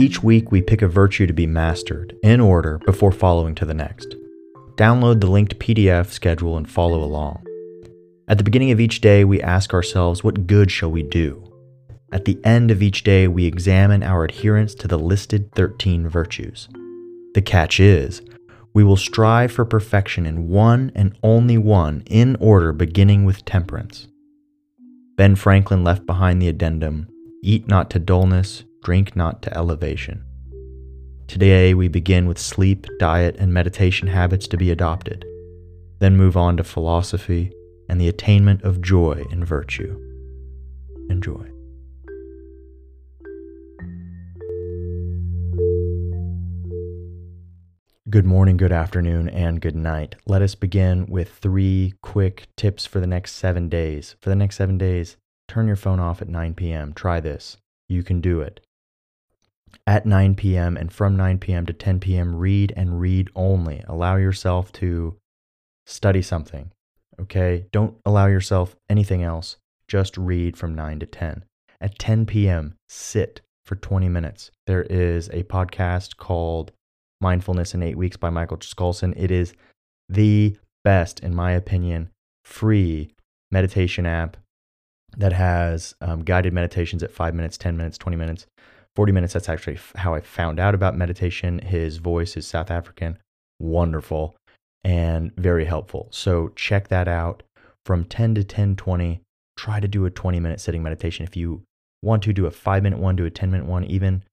Each week, we pick a virtue to be mastered in order before following to the next. Download the linked PDF schedule and follow along. At the beginning of each day, we ask ourselves, What good shall we do? At the end of each day, we examine our adherence to the listed 13 virtues. The catch is, we will strive for perfection in one and only one in order beginning with temperance. Ben Franklin left behind the addendum Eat not to dullness, drink not to elevation. Today, we begin with sleep, diet, and meditation habits to be adopted, then move on to philosophy and the attainment of joy in virtue. Enjoy. Good morning, good afternoon, and good night. Let us begin with three quick tips for the next seven days. For the next seven days, turn your phone off at 9 p.m. Try this. You can do it. At 9 p.m. and from 9 p.m. to 10 p.m., read and read only. Allow yourself to study something, okay? Don't allow yourself anything else. Just read from 9 to 10. At 10 p.m., sit for 20 minutes. There is a podcast called Mindfulness in Eight Weeks by Michael Skolson. It is the best, in my opinion, free meditation app that has um, guided meditations at five minutes, 10 minutes, 20 minutes, 40 minutes. That's actually how I found out about meditation. His voice is South African, wonderful, and very helpful. So check that out from 10 to 10 20. Try to do a 20 minute sitting meditation. If you want to do a five minute one, do a 10 minute one, even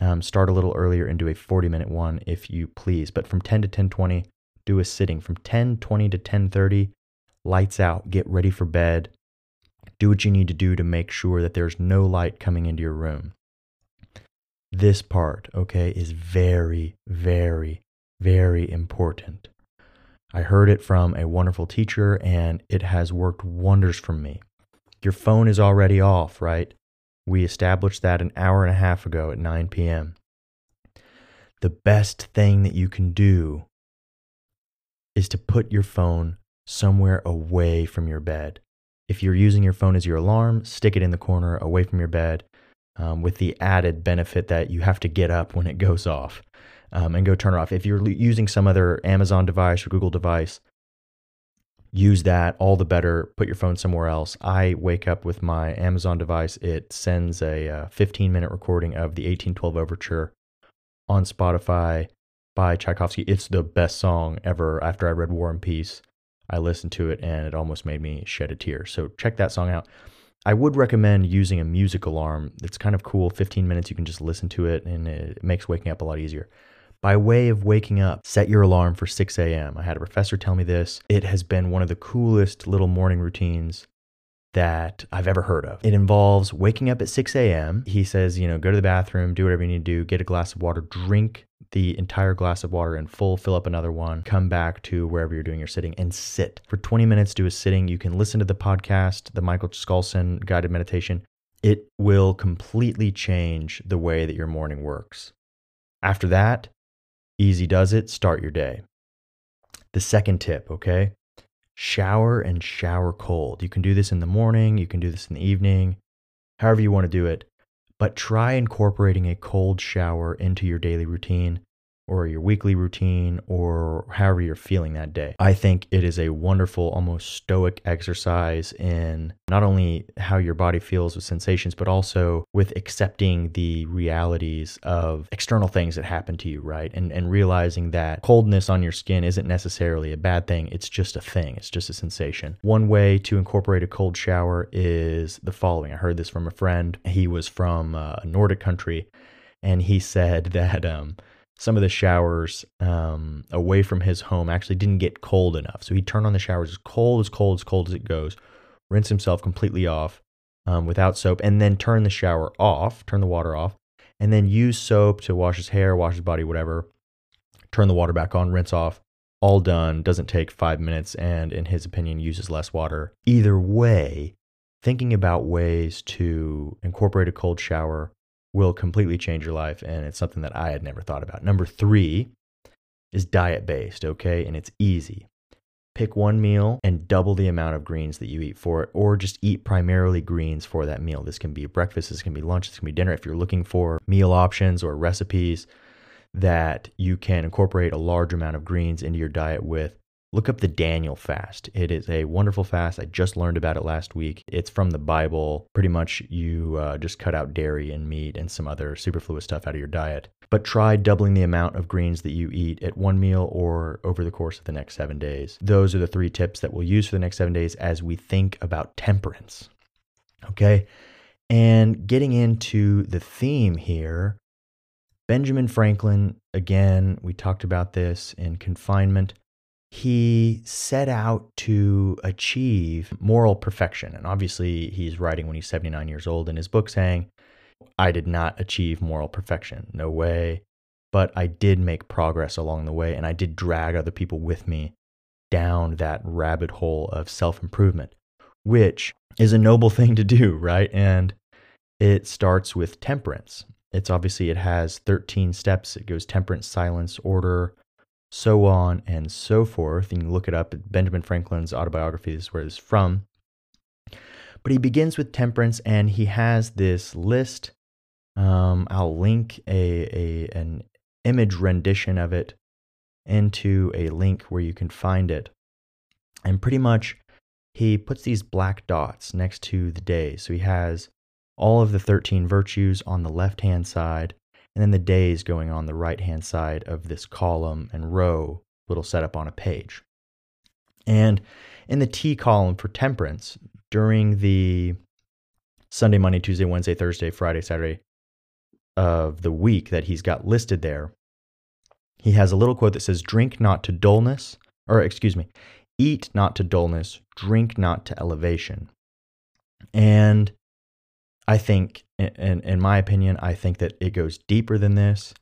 um, start a little earlier and do a 40 minute one if you please. But from 10 to 10:20, do a sitting. From 10:20 to 10:30, lights out. Get ready for bed. Do what you need to do to make sure that there's no light coming into your room. This part, okay, is very, very, very important. I heard it from a wonderful teacher and it has worked wonders for me. Your phone is already off, right? We established that an hour and a half ago at 9 p.m. The best thing that you can do is to put your phone somewhere away from your bed. If you're using your phone as your alarm, stick it in the corner away from your bed um, with the added benefit that you have to get up when it goes off um, and go turn it off. If you're using some other Amazon device or Google device, use that all the better. Put your phone somewhere else. I wake up with my amazon device. It sends a uh, 15 minute recording of the 1812 overture on spotify by tchaikovsky. It's the best song ever. After i read war and peace i listened to it and it almost made me shed a tear. So check that song out i would recommend using a music alarm it's kind of cool 15 minutes you can just listen to it and it makes waking up a lot easier by way of waking up, set your alarm for 6 a.m. I had a professor tell me this. It has been one of the coolest little morning routines that I've ever heard of. It involves waking up at 6 a.m. He says, you know, go to the bathroom, do whatever you need to do, get a glass of water, drink the entire glass of water in full, fill up another one, come back to wherever you're doing your sitting and sit. For 20 minutes, do a sitting. You can listen to the podcast, the Michael Skolson guided meditation. It will completely change the way that your morning works. After that, Easy does it, start your day. The second tip, okay? Shower and shower cold. You can do this in the morning, you can do this in the evening, however you want to do it, but try incorporating a cold shower into your daily routine or your weekly routine or however you're feeling that day. I think it is a wonderful, almost stoic exercise in not only how your body feels with sensations, but also with accepting the realities of external things that happen to you, right? And, and realizing that coldness on your skin isn't necessarily a bad thing, it's just a thing, it's just a sensation. One way to incorporate a cold shower is the following I heard this from a friend. He was from uh, a Nordic country, and he said that um, some of the showers um, away from his home actually didn't get cold enough. So he'd turn on the showers as cold, as cold, as cold as it goes, rinse himself completely off um, without soap, and then turn the shower off, turn the water off, and then use soap to wash his hair, wash his body, whatever. Turn the water back on, rinse off. All done. Doesn't take five minutes, and in his opinion, uses less water. Either way, thinking about ways to incorporate a cold shower will completely change your life. And it's something that I had never thought about. Number three is diet based, okay? And it's easy. pick one meal and double the amount of greens that you eat for it, or just eat primarily greens for that meal. This can be breakfast, this can be lunch, this can be dinner. If you're looking for meal options or recipes that you can incorporate a large amount of greens into your diet with, look up the Daniel fast. It is a wonderful fast. I just learned about it last week. It's from the Bible. Pretty much, you uh, just cut out dairy and meat and some other superfluous stuff out of your diet. But try doubling the amount of greens that you eat at one meal or over the course of the next seven days. Those are the three tips that we'll use for the next seven days as we think about temperance. Okay. And getting into the theme here, Benjamin Franklin, again, we talked about this in confinement he set out to achieve moral perfection. And obviously, he's writing when he's 79 years old in his book saying, I did not achieve moral perfection. No way. But I did make progress along the way, and I did drag other people with me down that rabbit hole of self improvement, which is a noble thing to do, right? And it starts with temperance. It's obviously, it has 13 steps. It goes temperance, silence, order, so on and so forth. You can look it up. Benjamin Franklin's autobiography is where it's from. But he begins with temperance and he has this list. Um, I'll link a, a an image rendition of it into a link where you can find it. And pretty much he puts these black dots next to the day. So he has all of the 13 virtues on the left hand side and then the days going on the right hand side of this column and row little setup on a page. And in the T column for temperance, during the Sunday, Monday, Tuesday, Wednesday, Thursday, Friday, Saturday of the week that he's got listed there, he has a little quote that says, Drink not to dullness, or excuse me, eat not to dullness, drink not to elevation. And I think, in, in my opinion, I think that it goes deeper than this.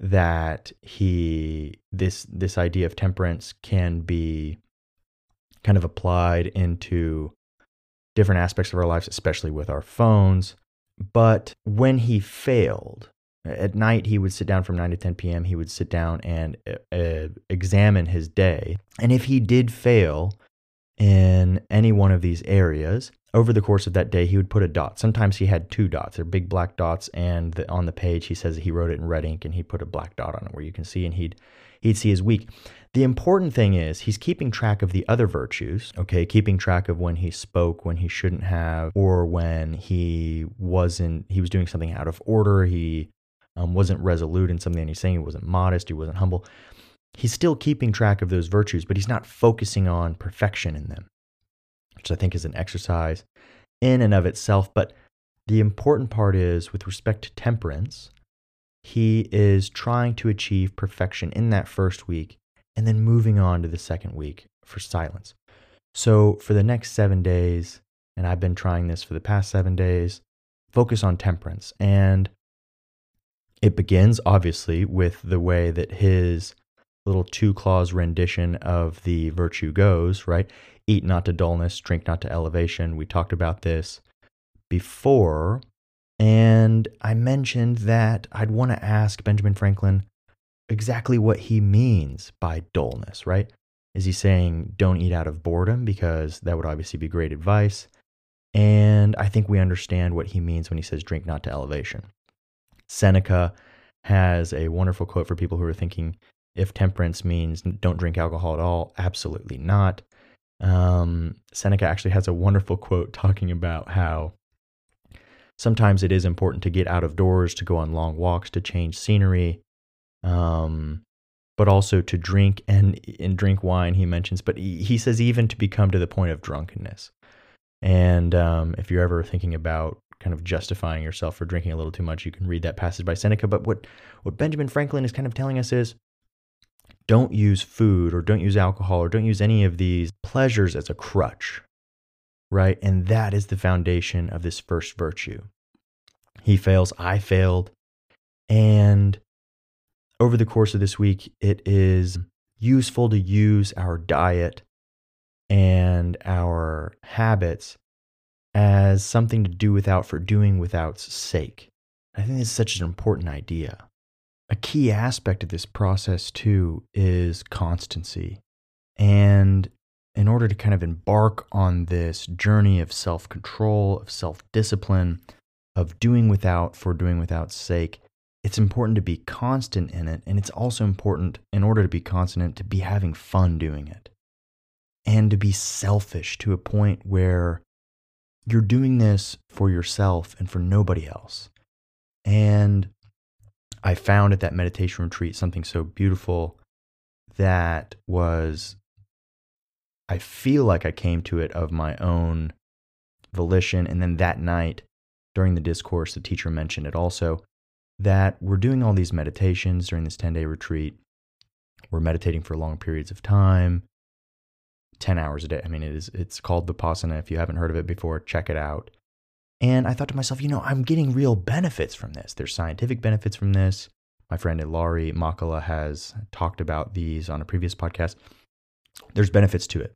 That he this this idea of temperance can be kind of applied into different aspects of our lives, especially with our phones. But when he failed, at night he would sit down from 9 to 10 p.m. He would sit down and uh, examine his day. And if he did fail in any one of these areas, over the course of that day, he would put a dot. Sometimes he had two dots. They're big black dots, and the, on the page he says he wrote it in red ink, and he put a black dot on it where you can see, and he'd he'd see his week. The important thing is he's keeping track of the other virtues. Okay, keeping track of when he spoke, when he shouldn't have, or when he wasn't. He was doing something out of order. He um, wasn't resolute in something he's saying. He wasn't modest. He wasn't humble. He's still keeping track of those virtues, but he's not focusing on perfection in them which I think is an exercise in and of itself. But the important part is with respect to temperance, he is trying to achieve perfection in that first week and then moving on to the second week for silence. So for the next seven days, and I've been trying this for the past seven days, focus on temperance. And it begins, obviously, with the way that his little two clause rendition of the virtue goes, right? eat not to dullness, drink not to elevation. We talked about this before. And I mentioned that I'd want to ask Benjamin Franklin exactly what he means by dullness, right? Is he saying don't eat out of boredom? Because that would obviously be great advice. And I think we understand what he means when he says drink not to elevation. Seneca has a wonderful quote for people who are thinking if temperance means don't drink alcohol at all. Absolutely not. Um, Seneca actually has a wonderful quote talking about how sometimes it is important to get out of doors, to go on long walks, to change scenery, um, but also to drink and, and drink wine, he mentions. But he, he says even to become to the point of drunkenness. And um, if you're ever thinking about kind of justifying yourself for drinking a little too much, you can read that passage by Seneca. But what, what Benjamin Franklin is kind of telling us is don't use food or don't use alcohol or don't use any of these pleasures as a crutch, right? And that is the foundation of this first virtue. He fails, I failed. And over the course of this week, it is useful to use our diet and our habits as something to do without for doing without's sake. I think this is such an important idea. A key aspect of this process, too, is constancy. And in order to kind of embark on this journey of self control, of self discipline, of doing without for doing without's sake, it's important to be constant in it. And it's also important, in order to be constant, to be having fun doing it and to be selfish to a point where you're doing this for yourself and for nobody else. And I found at that meditation retreat something so beautiful that was, I feel like I came to it of my own volition. And then that night during the discourse, the teacher mentioned it also that we're doing all these meditations during this 10 day retreat. We're meditating for long periods of time, 10 hours a day. I mean, it is, it's called Vipassana. If you haven't heard of it before, check it out. And I thought to myself, you know, I'm getting real benefits from this. There's scientific benefits from this. My friend Ilari Makala has talked about these on a previous podcast. There's benefits to it.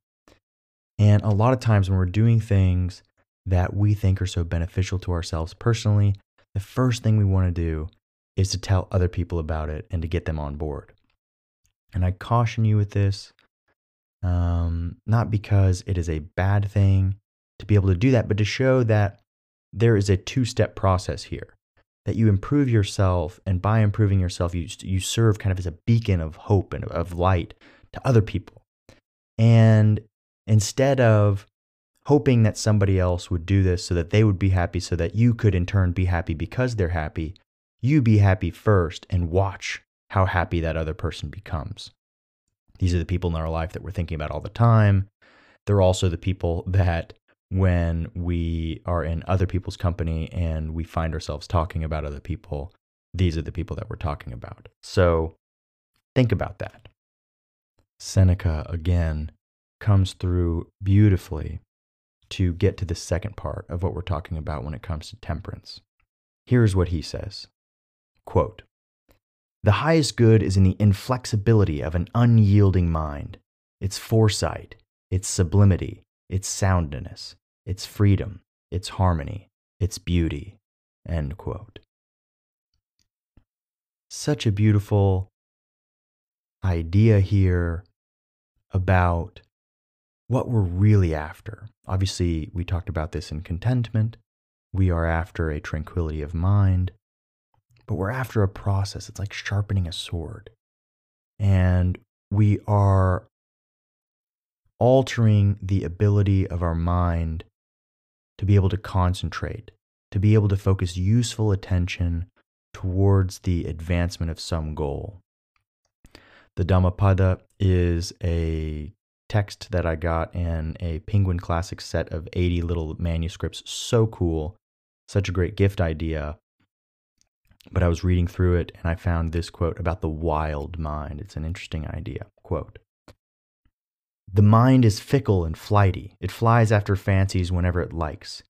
And a lot of times when we're doing things that we think are so beneficial to ourselves personally, the first thing we want to do is to tell other people about it and to get them on board. And I caution you with this, um, not because it is a bad thing to be able to do that, but to show that there is a two step process here. That you improve yourself, and by improving yourself, you, you serve kind of as a beacon of hope and of light to other people. And instead of hoping that somebody else would do this so that they would be happy, so that you could in turn be happy because they're happy. You be happy first and watch how happy that other person becomes. These are the people in our life that we're thinking about all the time. They're also the people that, when we are in other people's company and we find ourselves talking about other people, these are the people that we're talking about. So think about that. Seneca, again, comes through beautifully to get to the second part of what we're talking about when it comes to temperance. Here's what he says Quote, The highest good is in the inflexibility of an unyielding mind, its foresight, its sublimity, its soundness, its freedom, its harmony, its beauty. Such a beautiful idea here about what we're really after. Obviously, we talked about this in contentment. We are after a tranquility of mind, but we're after a process. It's like sharpening a sword. And we are altering the ability of our mind to be able to concentrate, to be able to focus useful attention towards the advancement of some goal. The Dhammapada is a text that I got in a Penguin Classic set of 80 little manuscripts. So cool. Such a great gift idea. But I was reading through it and I found this quote about the wild mind. It's an interesting idea. Quote The mind is fickle and flighty. It flies after fancies whenever it likes.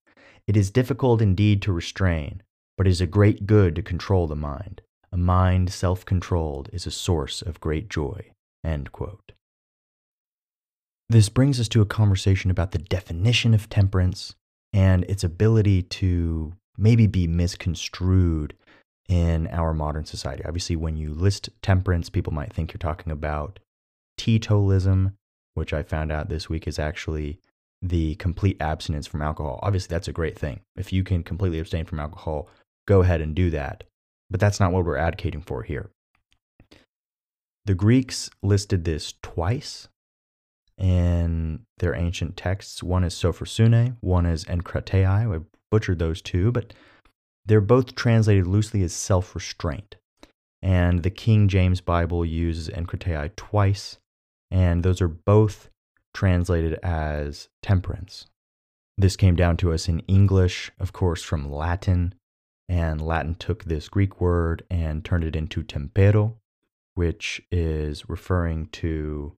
It is difficult indeed to restrain, but it is a great good to control the mind. A mind self controlled is a source of great joy. This brings us to a conversation about the definition of temperance and its ability to maybe be misconstrued in our modern society. Obviously, when you list temperance, people might think you're talking about teetotalism, which I found out this week is actually the complete abstinence from alcohol. Obviously, that's a great thing. If you can completely abstain from alcohol, go ahead and do that. But that's not what we're advocating for here. The Greeks listed this twice in their ancient texts. One is Sophrosune, one is Enkratei. I butchered those two, but they're both translated loosely as self restraint. And the King James Bible uses Enkratei twice, and those are both translated as temperance. This came down to us in English, of course, from Latin, and Latin took this Greek word and turned it into tempero, which is referring to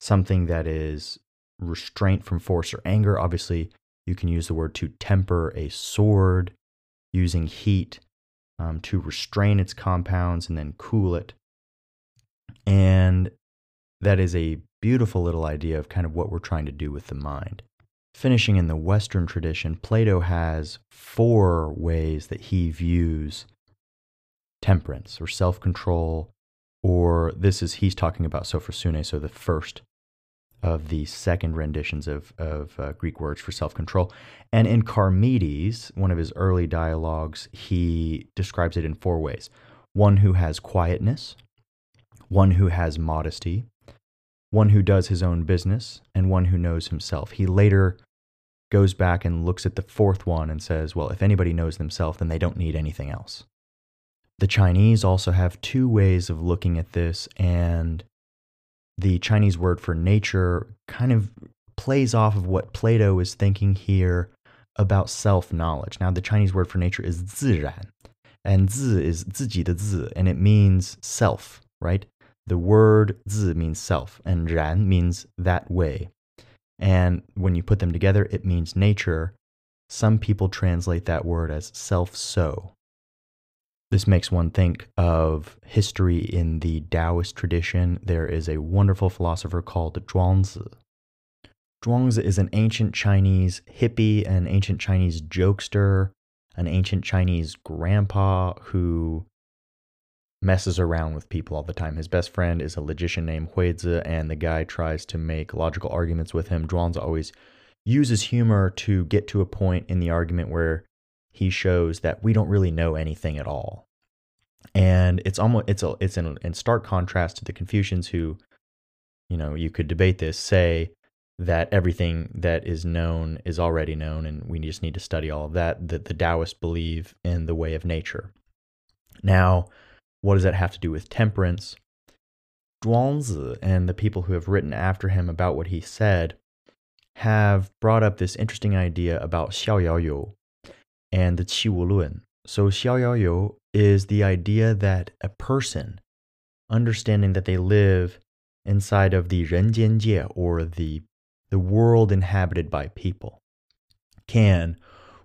something that is restraint from force or anger. Obviously, you can use the word to temper a sword using heat um, to restrain its compounds and then cool it. And that is a beautiful little idea of kind of what we're trying to do with the mind. Finishing in the Western tradition, Plato has four ways that he views temperance or self control, or this is, he's talking about Sophrosune, so the first of the second renditions of, of uh, Greek words for self control. And in Charmides, one of his early dialogues, he describes it in four ways one who has quietness, one who has modesty, one who does his own business, and one who knows himself. He later goes back and looks at the fourth one and says, well, if anybody knows themselves, then they don't need anything else. The Chinese also have two ways of looking at this, and the Chinese word for nature kind of plays off of what Plato is thinking here about self knowledge. Now, the Chinese word for nature is 自然, and 自 is 自己的自, and it means self, right? The word 自 means self, and 然 means that way. And when you put them together, it means nature. Some people translate that word as self so. This makes one think of history in the Taoist tradition. There is a wonderful philosopher called Zhuangzi. Zhuangzi is an ancient Chinese hippie, an ancient Chinese jokester, an ancient Chinese grandpa who messes around with people all the time. His best friend is a logician named Huizi, and the guy tries to make logical arguments with him. Zhuangzi always uses humor to get to a point in the argument where he shows that we don't really know anything at all. And it's almost it's a it's in, in stark contrast to the Confucians who, you know, you could debate this, say that everything that is known is already known and we just need to study all of that. That the Taoists believe in the way of nature. Now, what does that have to do with temperance? Zhuangzi and the people who have written after him about what he said have brought up this interesting idea about Xiao Yao You, and the Qi Wu Lun. So Xiao Yao You is the idea that a person, understanding that they live inside of the Ren Jian Jie or the the world inhabited by people, can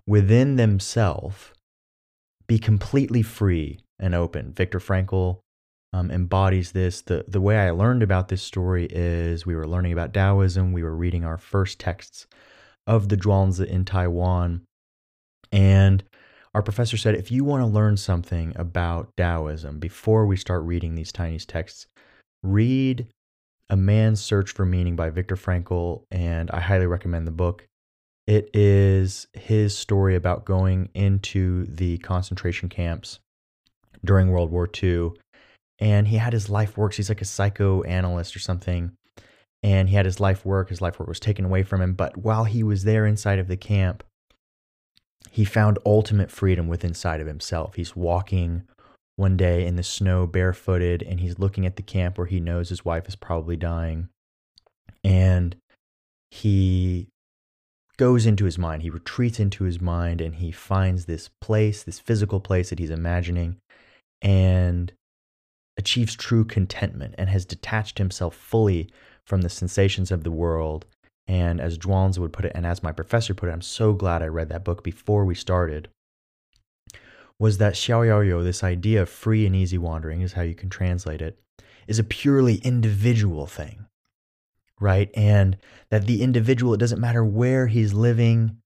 within themselves be completely free and open. Viktor Frankl um, embodies this. The, the way I learned about this story is we were learning about Taoism, we were reading our first texts of the Zhuangzi in Taiwan, and our professor said if you want to learn something about Taoism before we start reading these Chinese texts, read A Man's Search for Meaning by Viktor Frankl, and I highly recommend the book. It is his story about going into the concentration camps during World War II. And he had his life works. He's like a psychoanalyst or something. And he had his life work. His life work was taken away from him. But while he was there inside of the camp, he found ultimate freedom within inside of himself. He's walking one day in the snow barefooted and he's looking at the camp where he knows his wife is probably dying. And he goes into his mind, he retreats into his mind and he finds this place, this physical place that he's imagining, and achieves true contentment and has detached himself fully from the sensations of the world and as Zhuangzi would put it, and as my professor put it, I'm so glad I read that book before we started, was that Xiao Yao You, this idea of free and easy wandering, is how you can translate it, is a purely individual thing, right? And that the individual, it doesn't matter where he's living,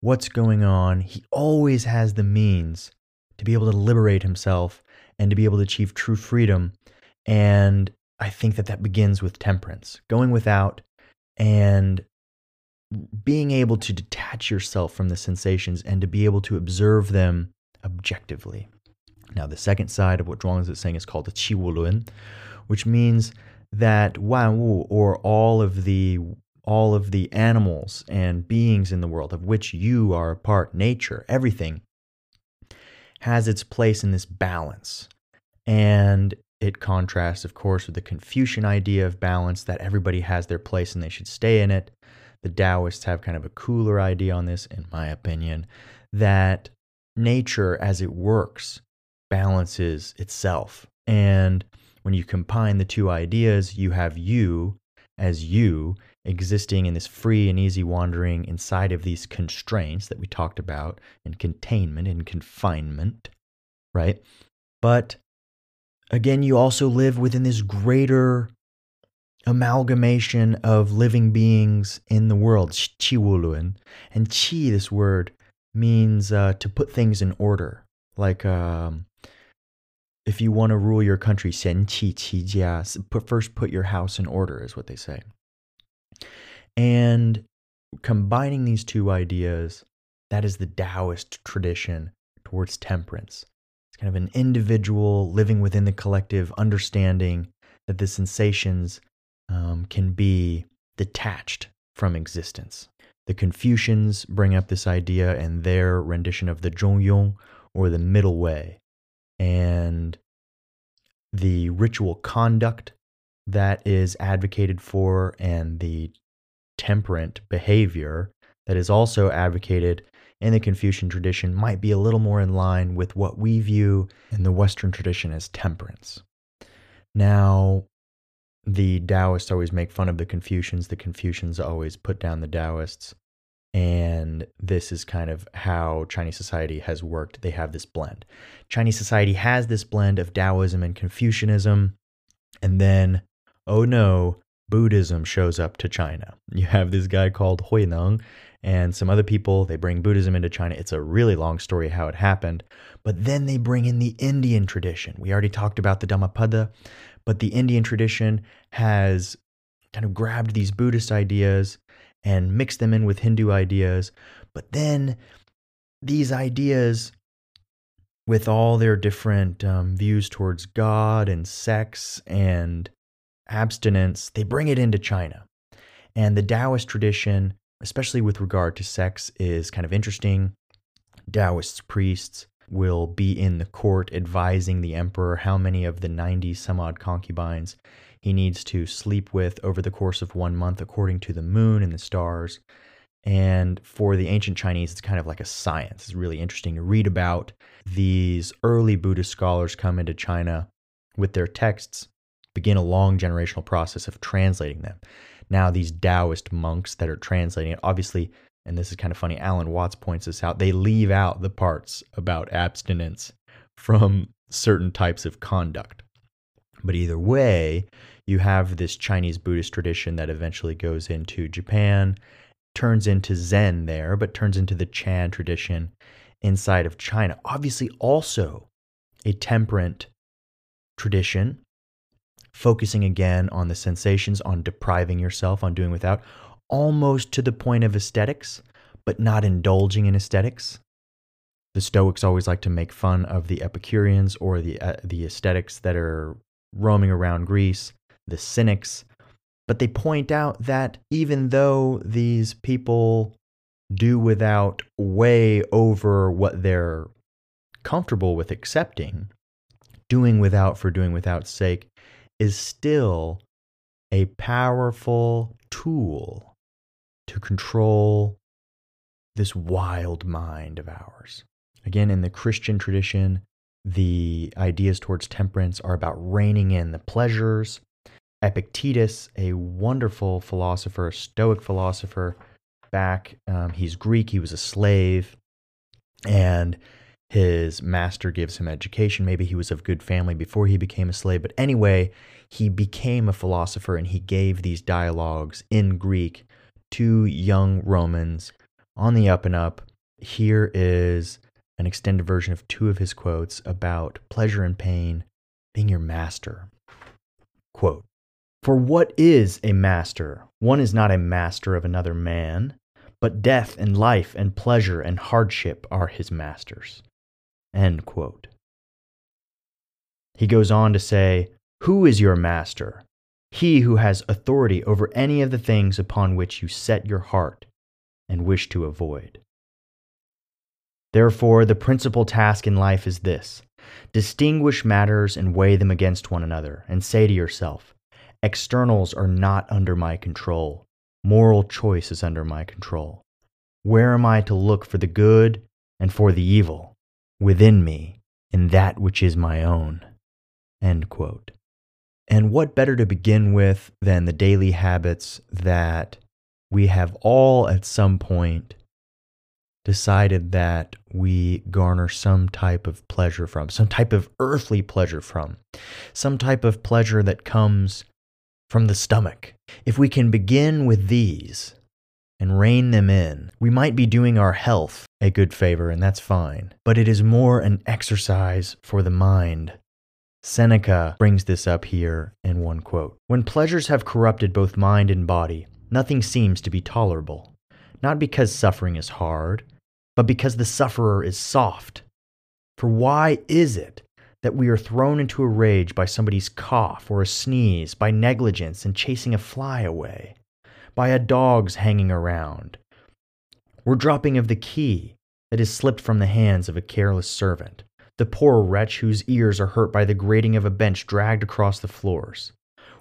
what's going on, he always has the means to be able to liberate himself and to be able to achieve true freedom. And I think that that begins with temperance, going without and being able to detach yourself from the sensations and to be able to observe them objectively. Now, the second side of what Zhuang is saying is called the Qi Wu Lun, which means that Wan Wu, or all of the all of the animals and beings in the world of which you are a part, nature, everything, has its place in this balance. And it contrasts, of course, with the Confucian idea of balance that everybody has their place and they should stay in it. The Taoists have kind of a cooler idea on this, in my opinion, that nature as it works balances itself. And when you combine the two ideas, you have you as you existing in this free and easy wandering inside of these constraints that we talked about and containment and confinement, right? But again, you also live within this greater amalgamation of living beings in the world, qi wu lun. And chi, this word, means uh, to put things in order. Like um, if you want to rule your country, 先 qi qi jia, first put your house in order, is what they say. And combining these two ideas, that is the Taoist tradition towards temperance. It's kind of an individual living within the collective, understanding that the sensations um, can be detached from existence. The Confucians bring up this idea in their rendition of the Zhongyong, or the middle way. And the ritual conduct that is advocated for and the temperate behavior that is also advocated in the Confucian tradition might be a little more in line with what we view in the Western tradition as temperance. Now, the Taoists always make fun of the Confucians, the Confucians always put down the Taoists. And this is kind of how Chinese society has worked. They have this blend. Chinese society has this blend of Taoism and Confucianism. And then, oh no, Buddhism shows up to China. You have this guy called Hui Huineng and some other people. They bring Buddhism into China. It's a really long story how it happened. But then they bring in the Indian tradition. We already talked about the Dhammapada, but the Indian tradition has kind of grabbed these Buddhist ideas and mixed them in with Hindu ideas. But then these ideas, with all their different um, views towards God and sex and abstinence, they bring it into China. And the Taoist tradition, especially with regard to sex, is kind of interesting. Taoist priests will be in the court advising the emperor how many of the 90 some odd concubines he needs to sleep with over the course of one month according to the moon and the stars. And for the ancient Chinese, it's kind of like a science. It's really interesting to read about. These early Buddhist scholars come into China with their texts begin a long generational process of translating them. Now, these Taoist monks that are translating it, obviously, and this is kind of funny, Alan Watts points this out, they leave out the parts about abstinence from certain types of conduct. But either way, you have this Chinese Buddhist tradition that eventually goes into Japan, turns into Zen there, but turns into the Chan tradition inside of China. Obviously, also a temperate tradition focusing again on the sensations, on depriving yourself, on doing without, almost to the point of aesthetics, but not indulging in aesthetics. The Stoics always like to make fun of the Epicureans or the uh, the aesthetics that are roaming around Greece, the Cynics, but they point out that even though these people do without way over what they're comfortable with accepting, doing without for doing without's sake is still a powerful tool to control this wild mind of ours. Again, in the Christian tradition, the ideas towards temperance are about reining in the pleasures. Epictetus, a wonderful philosopher, Stoic philosopher, back, um, he's Greek, he was a slave, and his master gives him education. Maybe he was of good family before he became a slave. But anyway, he became a philosopher and he gave these dialogues in Greek to young Romans on the up and up. Here is an extended version of two of his quotes about pleasure and pain being your master. Quote For what is a master? One is not a master of another man, but death and life and pleasure and hardship are his masters. End quote. He goes on to say, Who is your master? He who has authority over any of the things upon which you set your heart and wish to avoid. Therefore, the principal task in life is this distinguish matters and weigh them against one another, and say to yourself, Externals are not under my control. Moral choice is under my control. Where am I to look for the good and for the evil? Within me in that which is my own. And what better to begin with than the daily habits that we have all at some point decided that we garner some type of pleasure from, some type of earthly pleasure from, some type of pleasure that comes from the stomach. If we can begin with these and rein them in, we might be doing our health a good favor, and that's fine. But it is more an exercise for the mind. Seneca brings this up here in one quote When pleasures have corrupted both mind and body, Nothing seems to be tolerable, not because suffering is hard, but because the sufferer is soft. For why is it that we are thrown into a rage by somebody's cough or a sneeze, by negligence and chasing a fly away, by a dog's hanging around, or dropping of the key that is slipped from the hands of a careless servant, the poor wretch whose ears are hurt by the grating of a bench dragged across the floors?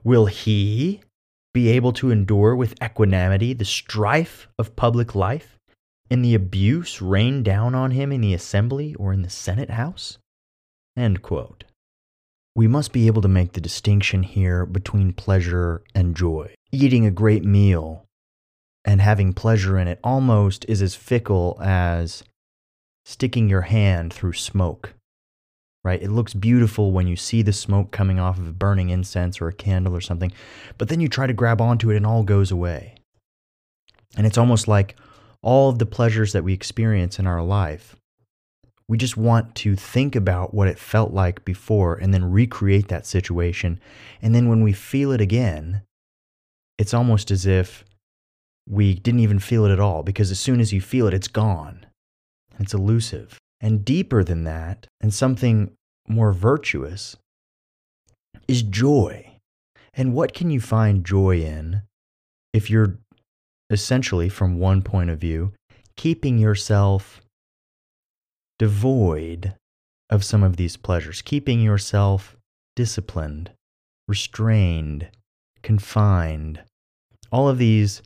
Will he be able to endure with equanimity the strife of public life and the abuse rained down on him in the assembly or in the Senate House? We must be able to make the distinction here between pleasure and joy. Eating a great meal and having pleasure in it almost is as fickle as sticking your hand through smoke. Right? It looks beautiful when you see the smoke coming off of a burning incense or a candle or something, but then you try to grab onto it and all goes away. And it's almost like all of the pleasures that we experience in our life we just want to think about what it felt like before and then recreate that situation. And then when we feel it again, it's almost as if we didn't even feel it at all because as soon as you feel it, it's gone. It's elusive. And deeper than that, and something more virtuous, is joy. And what can you find joy in if you're essentially, from one point of view, keeping yourself devoid of some of these pleasures, keeping yourself disciplined, restrained, confined. All of these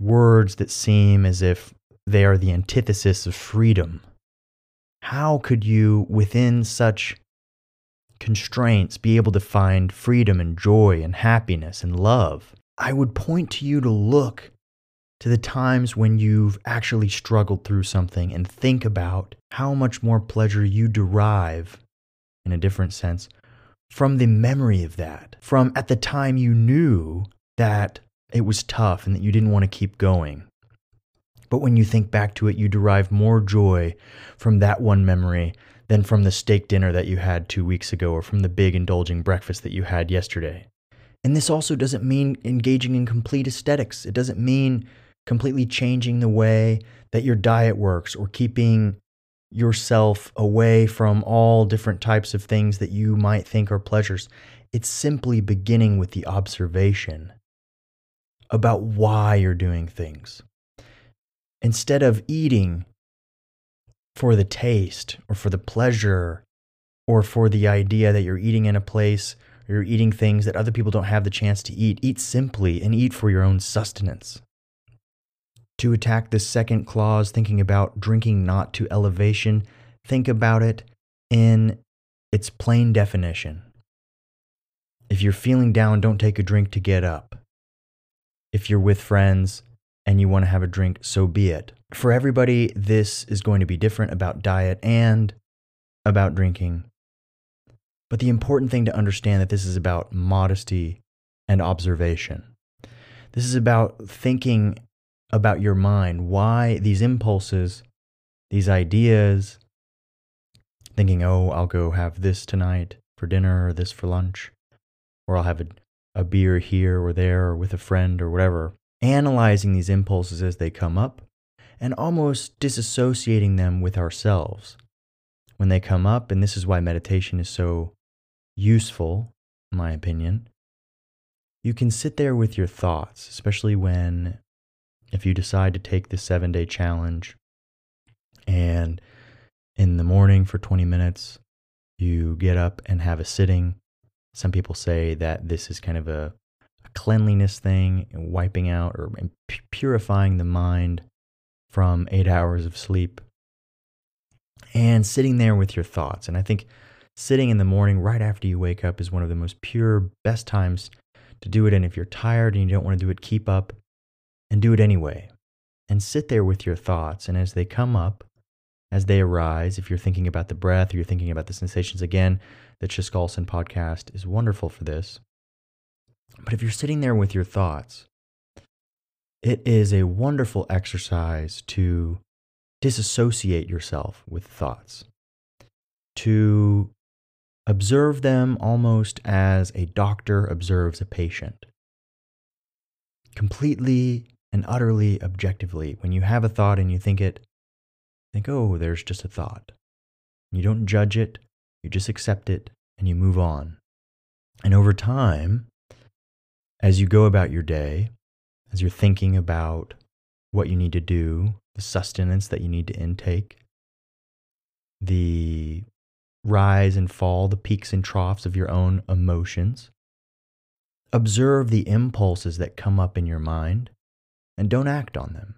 words that seem as if they are the antithesis of freedom. How could you, within such constraints, be able to find freedom and joy and happiness and love? I would point to you to look to the times when you've actually struggled through something and think about how much more pleasure you derive, in a different sense, from the memory of that, from at the time you knew that it was tough and that you didn't want to keep going. But when you think back to it, you derive more joy from that one memory than from the steak dinner that you had two weeks ago or from the big indulging breakfast that you had yesterday. And this also doesn't mean engaging in complete aesthetics. It doesn't mean completely changing the way that your diet works or keeping yourself away from all different types of things that you might think are pleasures. It's simply beginning with the observation about why you're doing things. Instead of eating for the taste or for the pleasure or for the idea that you're eating in a place or you're eating things that other people don't have the chance to eat, eat simply and eat for your own sustenance to attack the second clause, thinking about drinking not to elevation, think about it in its plain definition. If you're feeling down, don't take a drink to get up. If you're with friends and you want to have a drink, so be it. For everybody, this is going to be different about diet and about drinking. But the important thing to understand that this is about modesty and observation. This is about thinking about your mind, why these impulses, these ideas, thinking, oh, I'll go have this tonight for dinner or this for lunch, or I'll have a, a beer here or there or with a friend or whatever, analyzing these impulses as they come up and almost disassociating them with ourselves when they come up. And this is why meditation is so useful, in my opinion. You can sit there with your thoughts, especially when if you decide to take the seven day challenge and in the morning for 20 minutes, you get up and have a sitting. Some people say that this is kind of a, a cleanliness thing, wiping out or purifying the mind from eight hours of sleep. And sitting there with your thoughts. And I think sitting in the morning right after you wake up is one of the most pure, best times to do it. And if you're tired and you don't want to do it, keep up and do it anyway. And sit there with your thoughts. And as they come up, as they arise, if you're thinking about the breath or you're thinking about the sensations, again, the Chiskolson podcast is wonderful for this. But if you're sitting there with your thoughts, it is a wonderful exercise to disassociate yourself with thoughts, to observe them almost as a doctor observes a patient completely and utterly objectively. When you have a thought and you think it, think, oh, there's just a thought. You don't judge it, you just accept it and you move on. And over time, as you go about your day, as you're thinking about what you need to do, the sustenance that you need to intake, the rise and fall, the peaks and troughs of your own emotions. Observe the impulses that come up in your mind and don't act on them.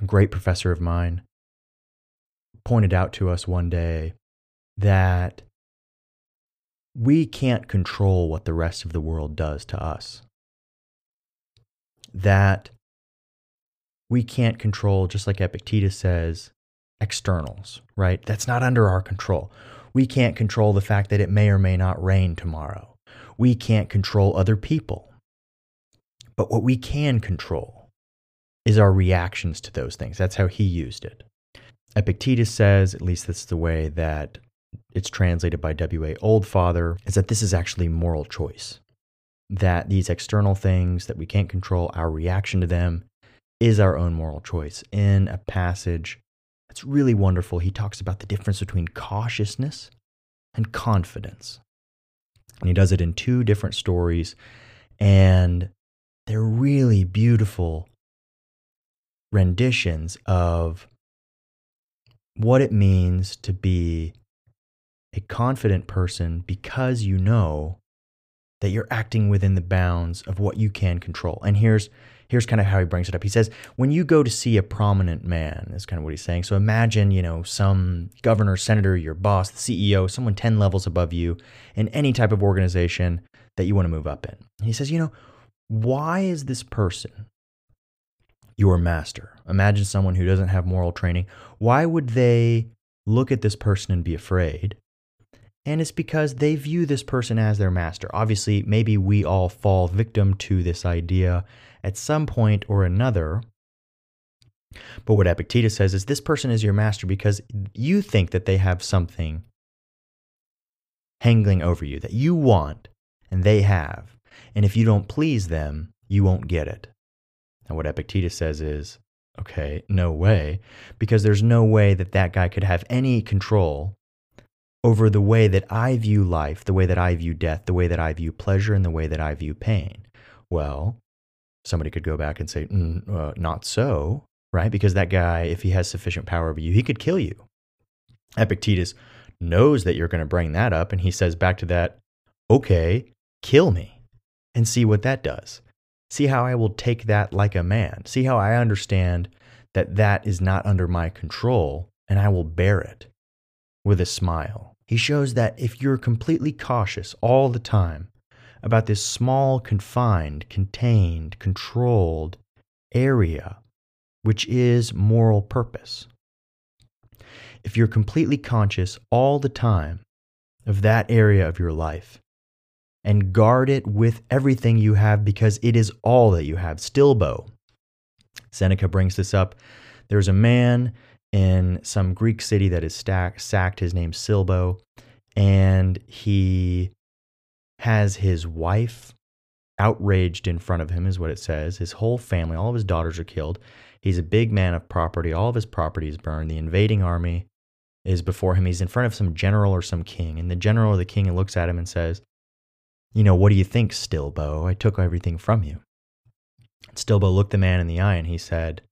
A great professor of mine pointed out to us one day that we can't control what the rest of the world does to us. That we can't control, just like Epictetus says, externals, right? That's not under our control. We can't control the fact that it may or may not rain tomorrow. We can't control other people. But what we can control is our reactions to those things. That's how he used it. Epictetus says, at least this is the way that it's translated by W.A. Oldfather, is that this is actually moral choice. That these external things that we can't control, our reaction to them is our own moral choice. In a passage that's really wonderful, he talks about the difference between cautiousness and confidence. And he does it in two different stories, and they're really beautiful renditions of what it means to be a confident person because you know that you're acting within the bounds of what you can control. And here's here's kind of how he brings it up. He says, when you go to see a prominent man, is kind of what he's saying. So imagine, you know, some governor, senator, your boss, the CEO, someone 10 levels above you in any type of organization that you want to move up in. And he says, you know, why is this person your master? Imagine someone who doesn't have moral training. Why would they look at this person and be afraid? And it's because they view this person as their master. Obviously, maybe we all fall victim to this idea at some point or another. But what Epictetus says is this person is your master because you think that they have something hanging over you that you want and they have. And if you don't please them, you won't get it. And what Epictetus says is, okay, no way, because there's no way that that guy could have any control over the way that I view life, the way that I view death, the way that I view pleasure, and the way that I view pain. Well, somebody could go back and say, mm, uh, not so, right? Because that guy, if he has sufficient power over you, he could kill you. Epictetus knows that you're going to bring that up, and he says back to that, okay, kill me and see what that does. See how I will take that like a man. See how I understand that that is not under my control, and I will bear it with a smile. He shows that if you're completely cautious all the time about this small, confined, contained, controlled area, which is moral purpose, if you're completely conscious all the time of that area of your life and guard it with everything you have because it is all that you have, Stilbo. Seneca brings this up. There's a man in some Greek city that is stack, sacked. His name's Silbo. And he has his wife outraged in front of him, is what it says. His whole family, all of his daughters are killed. He's a big man of property. All of his property is burned. The invading army is before him. He's in front of some general or some king. And the general or the king looks at him and says, You know, what do you think, Stilbo? I took everything from you. Stilbo looked the man in the eye and he said,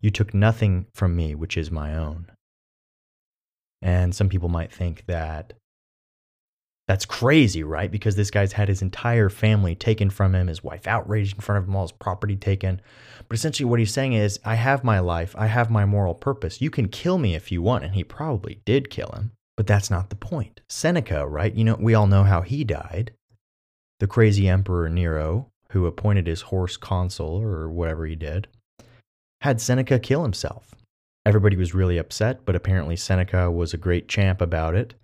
you took nothing from me, which is my own. And some people might think that that's crazy, right? Because this guy's had his entire family taken from him, his wife outraged in front of him, all his property taken. But essentially, what he's saying is, I have my life, I have my moral purpose. You can kill me if you want. And he probably did kill him, but that's not the point. Seneca, right? You know, we all know how he died. The crazy emperor Nero, who appointed his horse consul or whatever he did, had Seneca kill himself. Everybody was really upset, but apparently Seneca was a great champ about it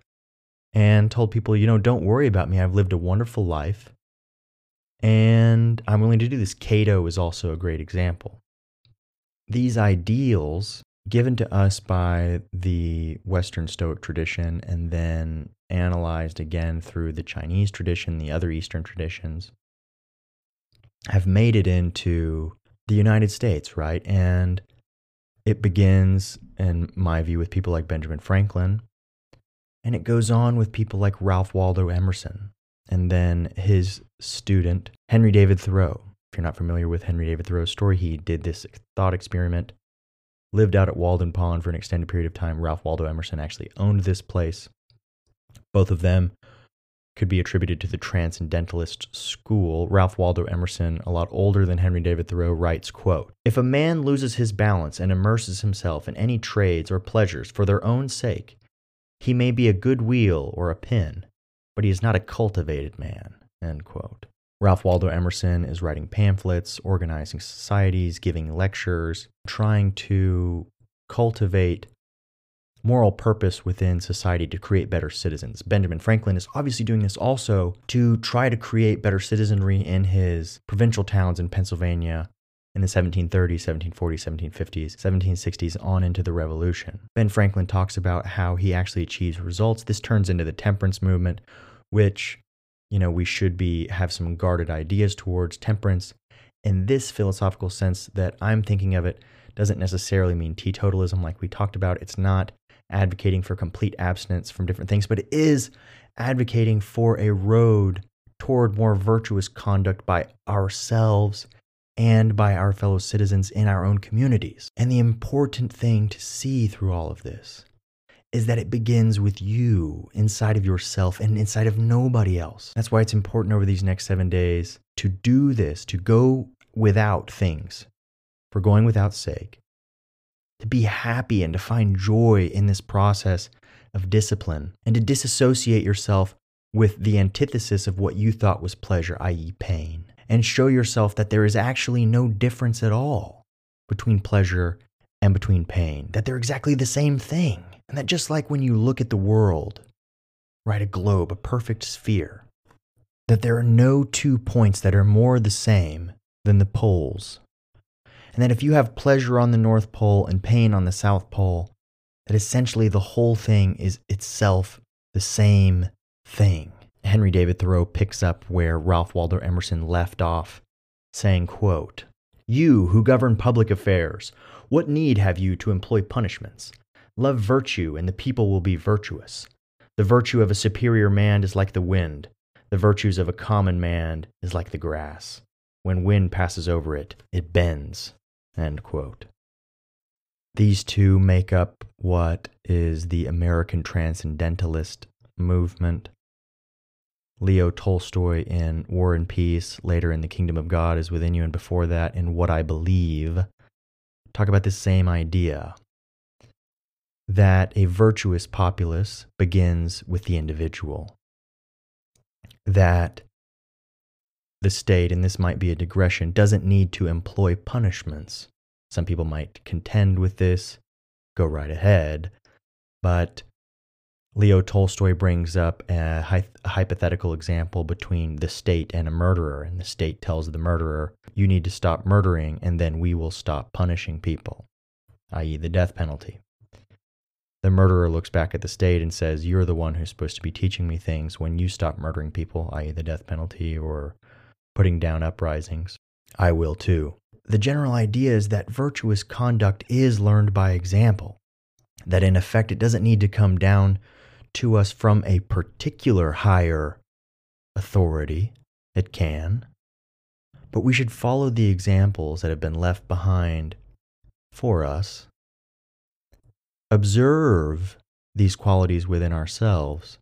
and told people, you know, don't worry about me. I've lived a wonderful life and I'm willing to do this. Cato is also a great example. These ideals given to us by the Western Stoic tradition and then analyzed again through the Chinese tradition, the other Eastern traditions, have made it into the United States, right? And it begins, in my view, with people like Benjamin Franklin, and it goes on with people like Ralph Waldo Emerson, and then his student, Henry David Thoreau. If you're not familiar with Henry David Thoreau's story, he did this thought experiment, lived out at Walden Pond for an extended period of time. Ralph Waldo Emerson actually owned this place. Both of them could be attributed to the transcendentalist school. Ralph Waldo Emerson, a lot older than Henry David Thoreau, writes, quote, If a man loses his balance and immerses himself in any trades or pleasures for their own sake, he may be a good wheel or a pin, but he is not a cultivated man. End quote. Ralph Waldo Emerson is writing pamphlets, organizing societies, giving lectures, trying to cultivate moral purpose within society to create better citizens. Benjamin Franklin is obviously doing this also to try to create better citizenry in his provincial towns in Pennsylvania in the 1730s, 1740s, 1750s, 1760s, on into the Revolution. Ben Franklin talks about how he actually achieves results. This turns into the temperance movement, which, you know, we should be have some guarded ideas towards temperance. In this philosophical sense that I'm thinking of it, doesn't necessarily mean teetotalism like we talked about. It's not advocating for complete abstinence from different things, but it is advocating for a road toward more virtuous conduct by ourselves and by our fellow citizens in our own communities. And the important thing to see through all of this is that it begins with you inside of yourself and inside of nobody else. That's why it's important over these next seven days to do this, to go without things, for going without sake, to be happy and to find joy in this process of discipline and to disassociate yourself with the antithesis of what you thought was pleasure, i.e., pain, and show yourself that there is actually no difference at all between pleasure and between pain, that they're exactly the same thing, and that just like when you look at the world, right, a globe, a perfect sphere, that there are no two points that are more the same than the poles and that if you have pleasure on the North Pole and pain on the South Pole, that essentially the whole thing is itself the same thing. Henry David Thoreau picks up where Ralph Waldo Emerson left off, saying, quote, You who govern public affairs, what need have you to employ punishments? Love virtue, and the people will be virtuous. The virtue of a superior man is like the wind. The virtues of a common man is like the grass. When wind passes over it, it bends. End quote. These two make up what is the American Transcendentalist movement. Leo Tolstoy in War and Peace, later in The Kingdom of God is Within You, and before that in What I Believe, talk about the same idea that a virtuous populace begins with the individual. That the state, and this might be a digression, doesn't need to employ punishments. Some people might contend with this, go right ahead, but Leo Tolstoy brings up a, hy- a, hypothetical example between the state and a murderer, and the state tells the murderer, You need to stop murdering, and then we will stop punishing people, i.e., the death penalty. The murderer looks back at the state and says, You're the one who's supposed to be teaching me things when you stop murdering people, i.e., the death penalty or putting down uprisings. I will too. The general idea is that virtuous conduct is learned by example, that in effect it doesn't need to come down to us from a particular higher authority. It can. But we should follow the examples that have been left behind for us, observe these qualities within ourselves,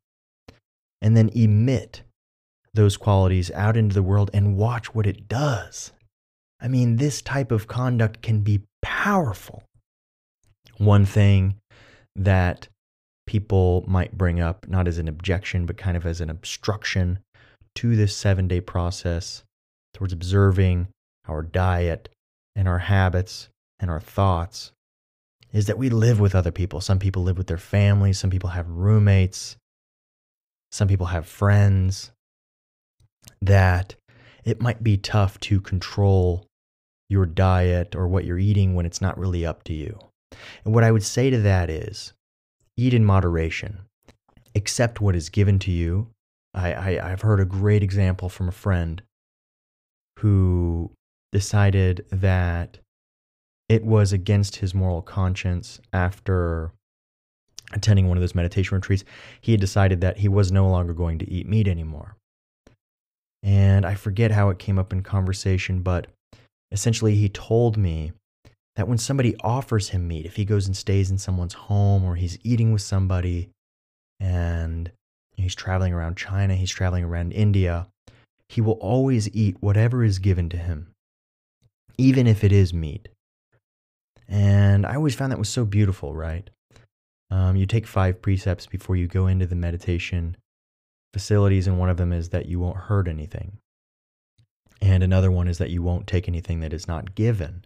and then emit those qualities out into the world and watch what it does. I mean, this type of conduct can be powerful. One thing that people might bring up, not as an objection, but kind of as an obstruction to this seven day process towards observing our diet and our habits and our thoughts, is that we live with other people. Some people live with their families, some people have roommates, some people have friends, that it might be tough to control your diet or what you're eating when it's not really up to you. And what I would say to that is eat in moderation, accept what is given to you. I, I, have heard a great example from a friend who decided that it was against his moral conscience after attending one of those meditation retreats. He had decided that he was no longer going to eat meat anymore. And I forget how it came up in conversation, but essentially he told me that when somebody offers him meat, if he goes and stays in someone's home or he's eating with somebody and he's traveling around China, he's traveling around India, he will always eat whatever is given to him, even if it is meat. And I always found that was so beautiful, right? Um, you take five precepts before you go into the meditation facilities, and one of them is that you won't hurt anything. And another one is that you won't take anything that is not given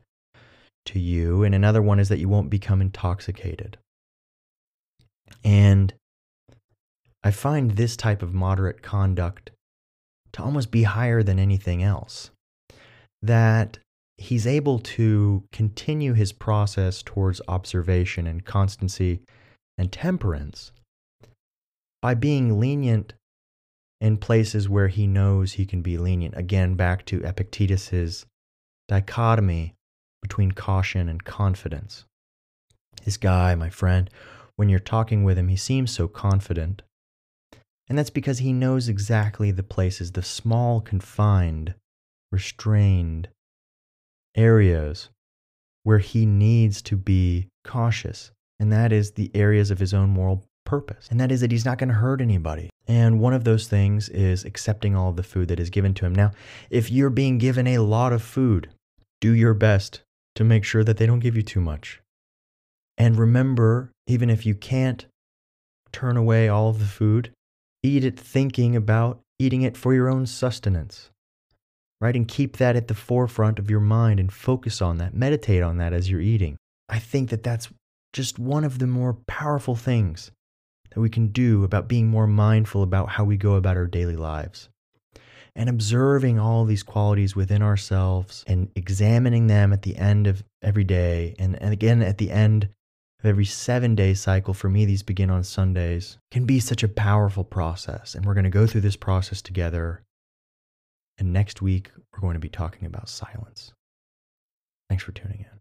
to you. And another one is that you won't become intoxicated. And I find this type of moderate conduct to almost be higher than anything else. That he's able to continue his process towards observation and constancy and temperance by being lenient in places where he knows he can be lenient. Again, back to Epictetus's dichotomy between caution and confidence. This guy, my friend, when you're talking with him, he seems so confident. And that's because he knows exactly the places, the small, confined, restrained areas where he needs to be cautious. And that is the areas of his own moral purpose. And that is that he's not going to hurt anybody. And one of those things is accepting all of the food that is given to him. Now, if you're being given a lot of food, do your best to make sure that they don't give you too much. And remember, even if you can't turn away all of the food, eat it thinking about eating it for your own sustenance. Right? And keep that at the forefront of your mind and focus on that. Meditate on that as you're eating. I think that that's just one of the more powerful things that we can do about being more mindful about how we go about our daily lives. And observing all these qualities within ourselves and examining them at the end of every day. And, and again, at the end of every seven day cycle, for me, these begin on Sundays, can be such a powerful process. And we're going to go through this process together. And next week, we're going to be talking about silence. Thanks for tuning in.